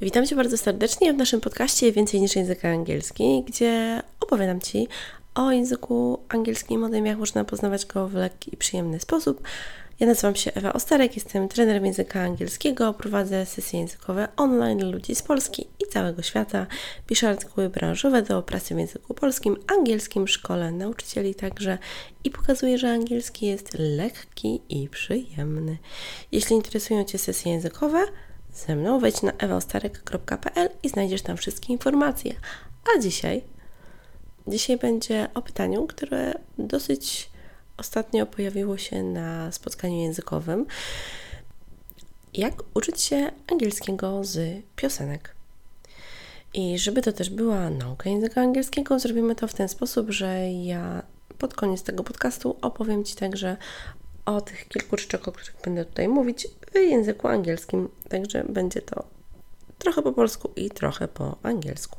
Witam Cię bardzo serdecznie w naszym podcaście Więcej niż język angielski, gdzie opowiadam Ci o języku angielskim, o tym, jak można poznawać go w lekki i przyjemny sposób. Ja nazywam się Ewa Ostarek, jestem trenerem języka angielskiego, prowadzę sesje językowe online dla ludzi z Polski i całego świata. Piszę artykuły branżowe do pracy w języku polskim, angielskim, szkole nauczycieli także i pokazuję, że angielski jest lekki i przyjemny. Jeśli interesują Cię sesje językowe, ze mną, wejdź na ewaostarek.pl i znajdziesz tam wszystkie informacje. A dzisiaj, dzisiaj będzie o pytaniu, które dosyć ostatnio pojawiło się na spotkaniu językowym. Jak uczyć się angielskiego z piosenek? I żeby to też była nauka języka angielskiego, zrobimy to w ten sposób, że ja pod koniec tego podcastu opowiem Ci także o tych kilku rzeczach, o których będę tutaj mówić w języku angielskim. Także będzie to trochę po polsku i trochę po angielsku.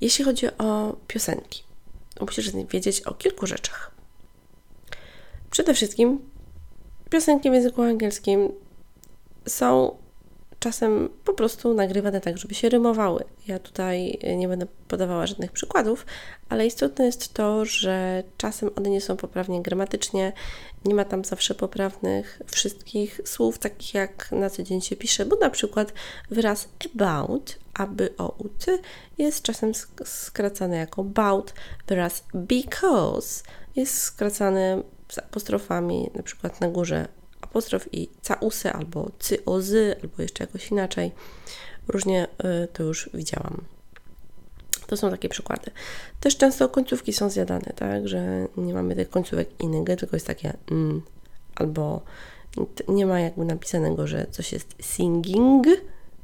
Jeśli chodzi o piosenki, musisz wiedzieć o kilku rzeczach. Przede wszystkim piosenki w języku angielskim są czasem po prostu nagrywane tak, żeby się rymowały. Ja tutaj nie będę podawała żadnych przykładów, ale istotne jest to, że czasem one nie są poprawnie gramatycznie, nie ma tam zawsze poprawnych wszystkich słów, takich jak na co dzień się pisze, bo na przykład wyraz about, aby out, jest czasem skracany jako about, wyraz because jest skracany z apostrofami, na przykład na górze apostrof i causy albo cyozy, albo jeszcze jakoś inaczej. Różnie y, to już widziałam. To są takie przykłady. Też często końcówki są zjadane, tak, że nie mamy tych końcówek innych, tylko jest takie mm, albo nie ma jakby napisanego, że coś jest singing,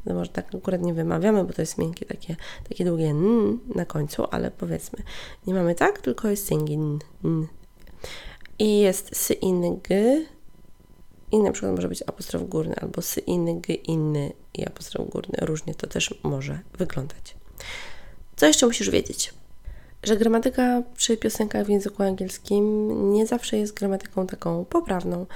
no może tak akurat nie wymawiamy, bo to jest miękkie, takie, takie długie n na końcu, ale powiedzmy, nie mamy tak, tylko jest singing. N. I jest sying, i na przykład może być apostrof górny albo sy inny, g inny i apostrof górny. Różnie to też może wyglądać. Co jeszcze musisz wiedzieć? Że gramatyka przy piosenkach w języku angielskim nie zawsze jest gramatyką taką poprawną.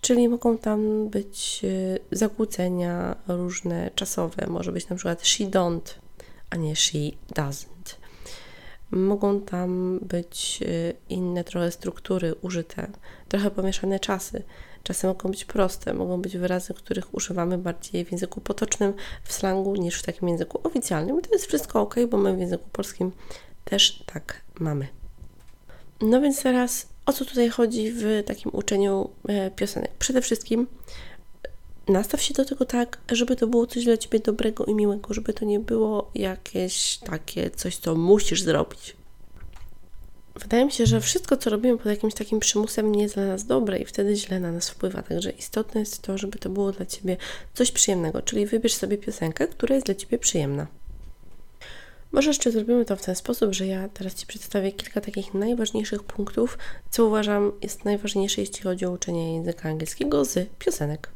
Czyli mogą tam być y, zakłócenia różne czasowe. Może być na przykład she don't, a nie she doesn't. Mogą tam być y, inne trochę struktury użyte, trochę pomieszane czasy. Czasem mogą być proste, mogą być wyrazy, których używamy bardziej w języku potocznym, w slangu, niż w takim języku oficjalnym. I to jest wszystko ok, bo my w języku polskim też tak mamy. No więc teraz o co tutaj chodzi w takim uczeniu e, piosenek? Przede wszystkim nastaw się do tego tak, żeby to było coś dla Ciebie dobrego i miłego, żeby to nie było jakieś takie coś, co musisz zrobić. Wydaje mi się, że wszystko, co robimy pod jakimś takim przymusem, nie jest dla nas dobre i wtedy źle na nas wpływa. Także istotne jest to, żeby to było dla Ciebie coś przyjemnego, czyli wybierz sobie piosenkę, która jest dla Ciebie przyjemna. Może jeszcze zrobimy to w ten sposób, że ja teraz Ci przedstawię kilka takich najważniejszych punktów, co uważam jest najważniejsze, jeśli chodzi o uczenie języka angielskiego z piosenek.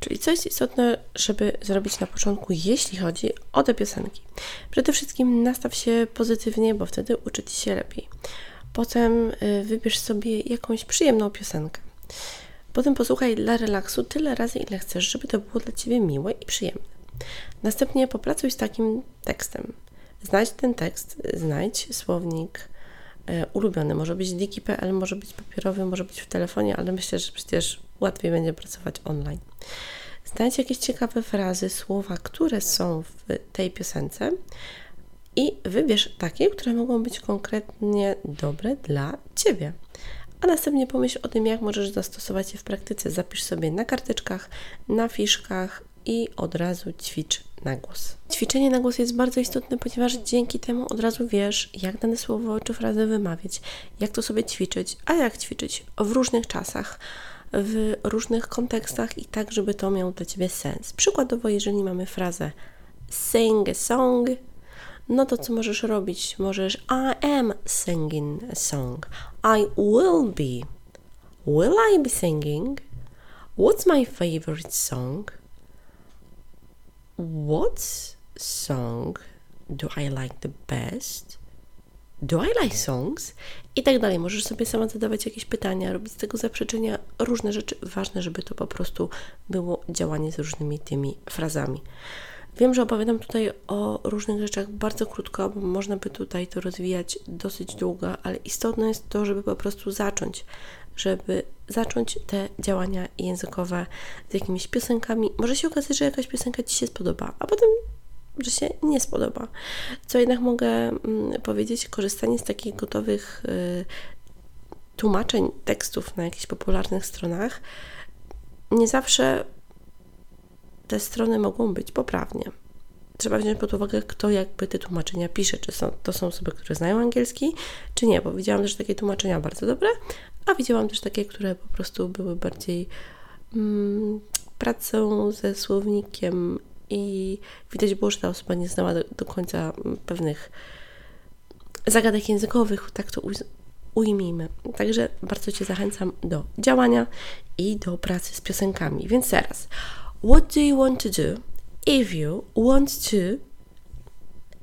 Czyli co jest istotne, żeby zrobić na początku, jeśli chodzi o te piosenki. Przede wszystkim nastaw się pozytywnie, bo wtedy uczy Ci się lepiej. Potem y, wybierz sobie jakąś przyjemną piosenkę. Potem posłuchaj dla relaksu tyle razy, ile chcesz, żeby to było dla Ciebie miłe i przyjemne. Następnie popracuj z takim tekstem. Znajdź ten tekst, znajdź słownik ulubiony. Może być diki.pl, może być papierowy, może być w telefonie, ale myślę, że przecież łatwiej będzie pracować online. Znajdź jakieś ciekawe frazy, słowa, które są w tej piosence i wybierz takie, które mogą być konkretnie dobre dla Ciebie. A następnie pomyśl o tym, jak możesz zastosować je w praktyce. Zapisz sobie na karteczkach, na fiszkach i od razu ćwicz na głos. Ćwiczenie na głos jest bardzo istotne, ponieważ dzięki temu od razu wiesz, jak dane słowo czy frazę wymawiać, jak to sobie ćwiczyć, a jak ćwiczyć w różnych czasach w różnych kontekstach i tak, żeby to miało dla Ciebie sens. Przykładowo, jeżeli mamy frazę sing a song, no to co możesz robić? Możesz I am singing a song. I will be. Will I be singing? What's my favorite song? What song do I like the best? Do I like songs? I tak dalej. Możesz sobie sama zadawać jakieś pytania, robić z tego zaprzeczenia różne rzeczy. Ważne, żeby to po prostu było działanie z różnymi tymi frazami. Wiem, że opowiadam tutaj o różnych rzeczach bardzo krótko, bo można by tutaj to rozwijać dosyć długo, ale istotne jest to, żeby po prostu zacząć, żeby zacząć te działania językowe z jakimiś piosenkami. Może się okazać, że jakaś piosenka Ci się spodoba, a potem że się nie spodoba. Co jednak mogę mm, powiedzieć, korzystanie z takich gotowych y, tłumaczeń tekstów na jakichś popularnych stronach nie zawsze te strony mogą być poprawnie. Trzeba wziąć pod uwagę, kto jakby te tłumaczenia pisze, czy są, to są osoby, które znają angielski, czy nie, bo widziałam też takie tłumaczenia bardzo dobre, a widziałam też takie, które po prostu były bardziej mm, pracą ze słownikiem i widać było, że ta osoba nie znała do, do końca pewnych zagadek językowych, tak to ujmijmy. Także bardzo Cię zachęcam do działania i do pracy z piosenkami. Więc teraz, what do you want to do if you want to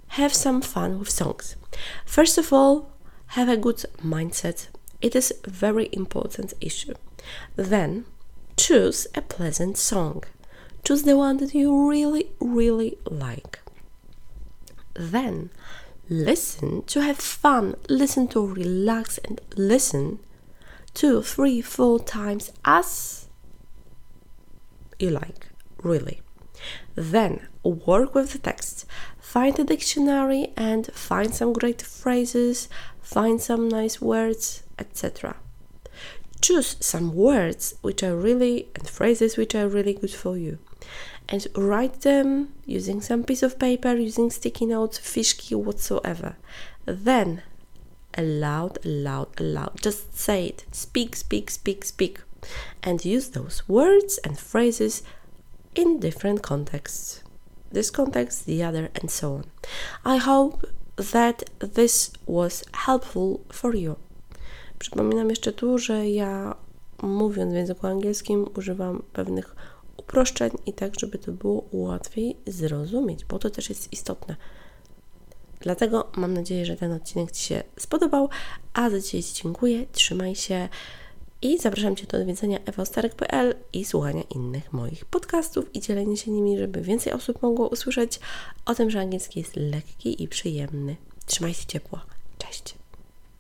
have some fun with songs? First of all, have a good mindset. It is a very important issue. Then, choose a pleasant song. Choose the one that you really, really like. Then listen to have fun, listen to relax, and listen two, three, four times as you like, really. Then work with the text. Find a dictionary and find some great phrases, find some nice words, etc. Choose some words which are really and phrases which are really good for you and write them using some piece of paper, using sticky notes, fishkey, whatsoever. Then, aloud, aloud, aloud, just say it. Speak, speak, speak, speak. And use those words and phrases in different contexts. This context, the other, and so on. I hope that this was helpful for you. Przypominam jeszcze tu, że ja mówiąc w języku angielskim używam pewnych uproszczeń i tak, żeby to było łatwiej zrozumieć, bo to też jest istotne. Dlatego mam nadzieję, że ten odcinek Ci się spodobał, a za dzisiaj Ci dziękuję, trzymaj się i zapraszam Cię do odwiedzenia ewostarek.pl i słuchania innych moich podcastów i dzielenia się nimi, żeby więcej osób mogło usłyszeć o tym, że angielski jest lekki i przyjemny. Trzymaj się ciepło. Cześć!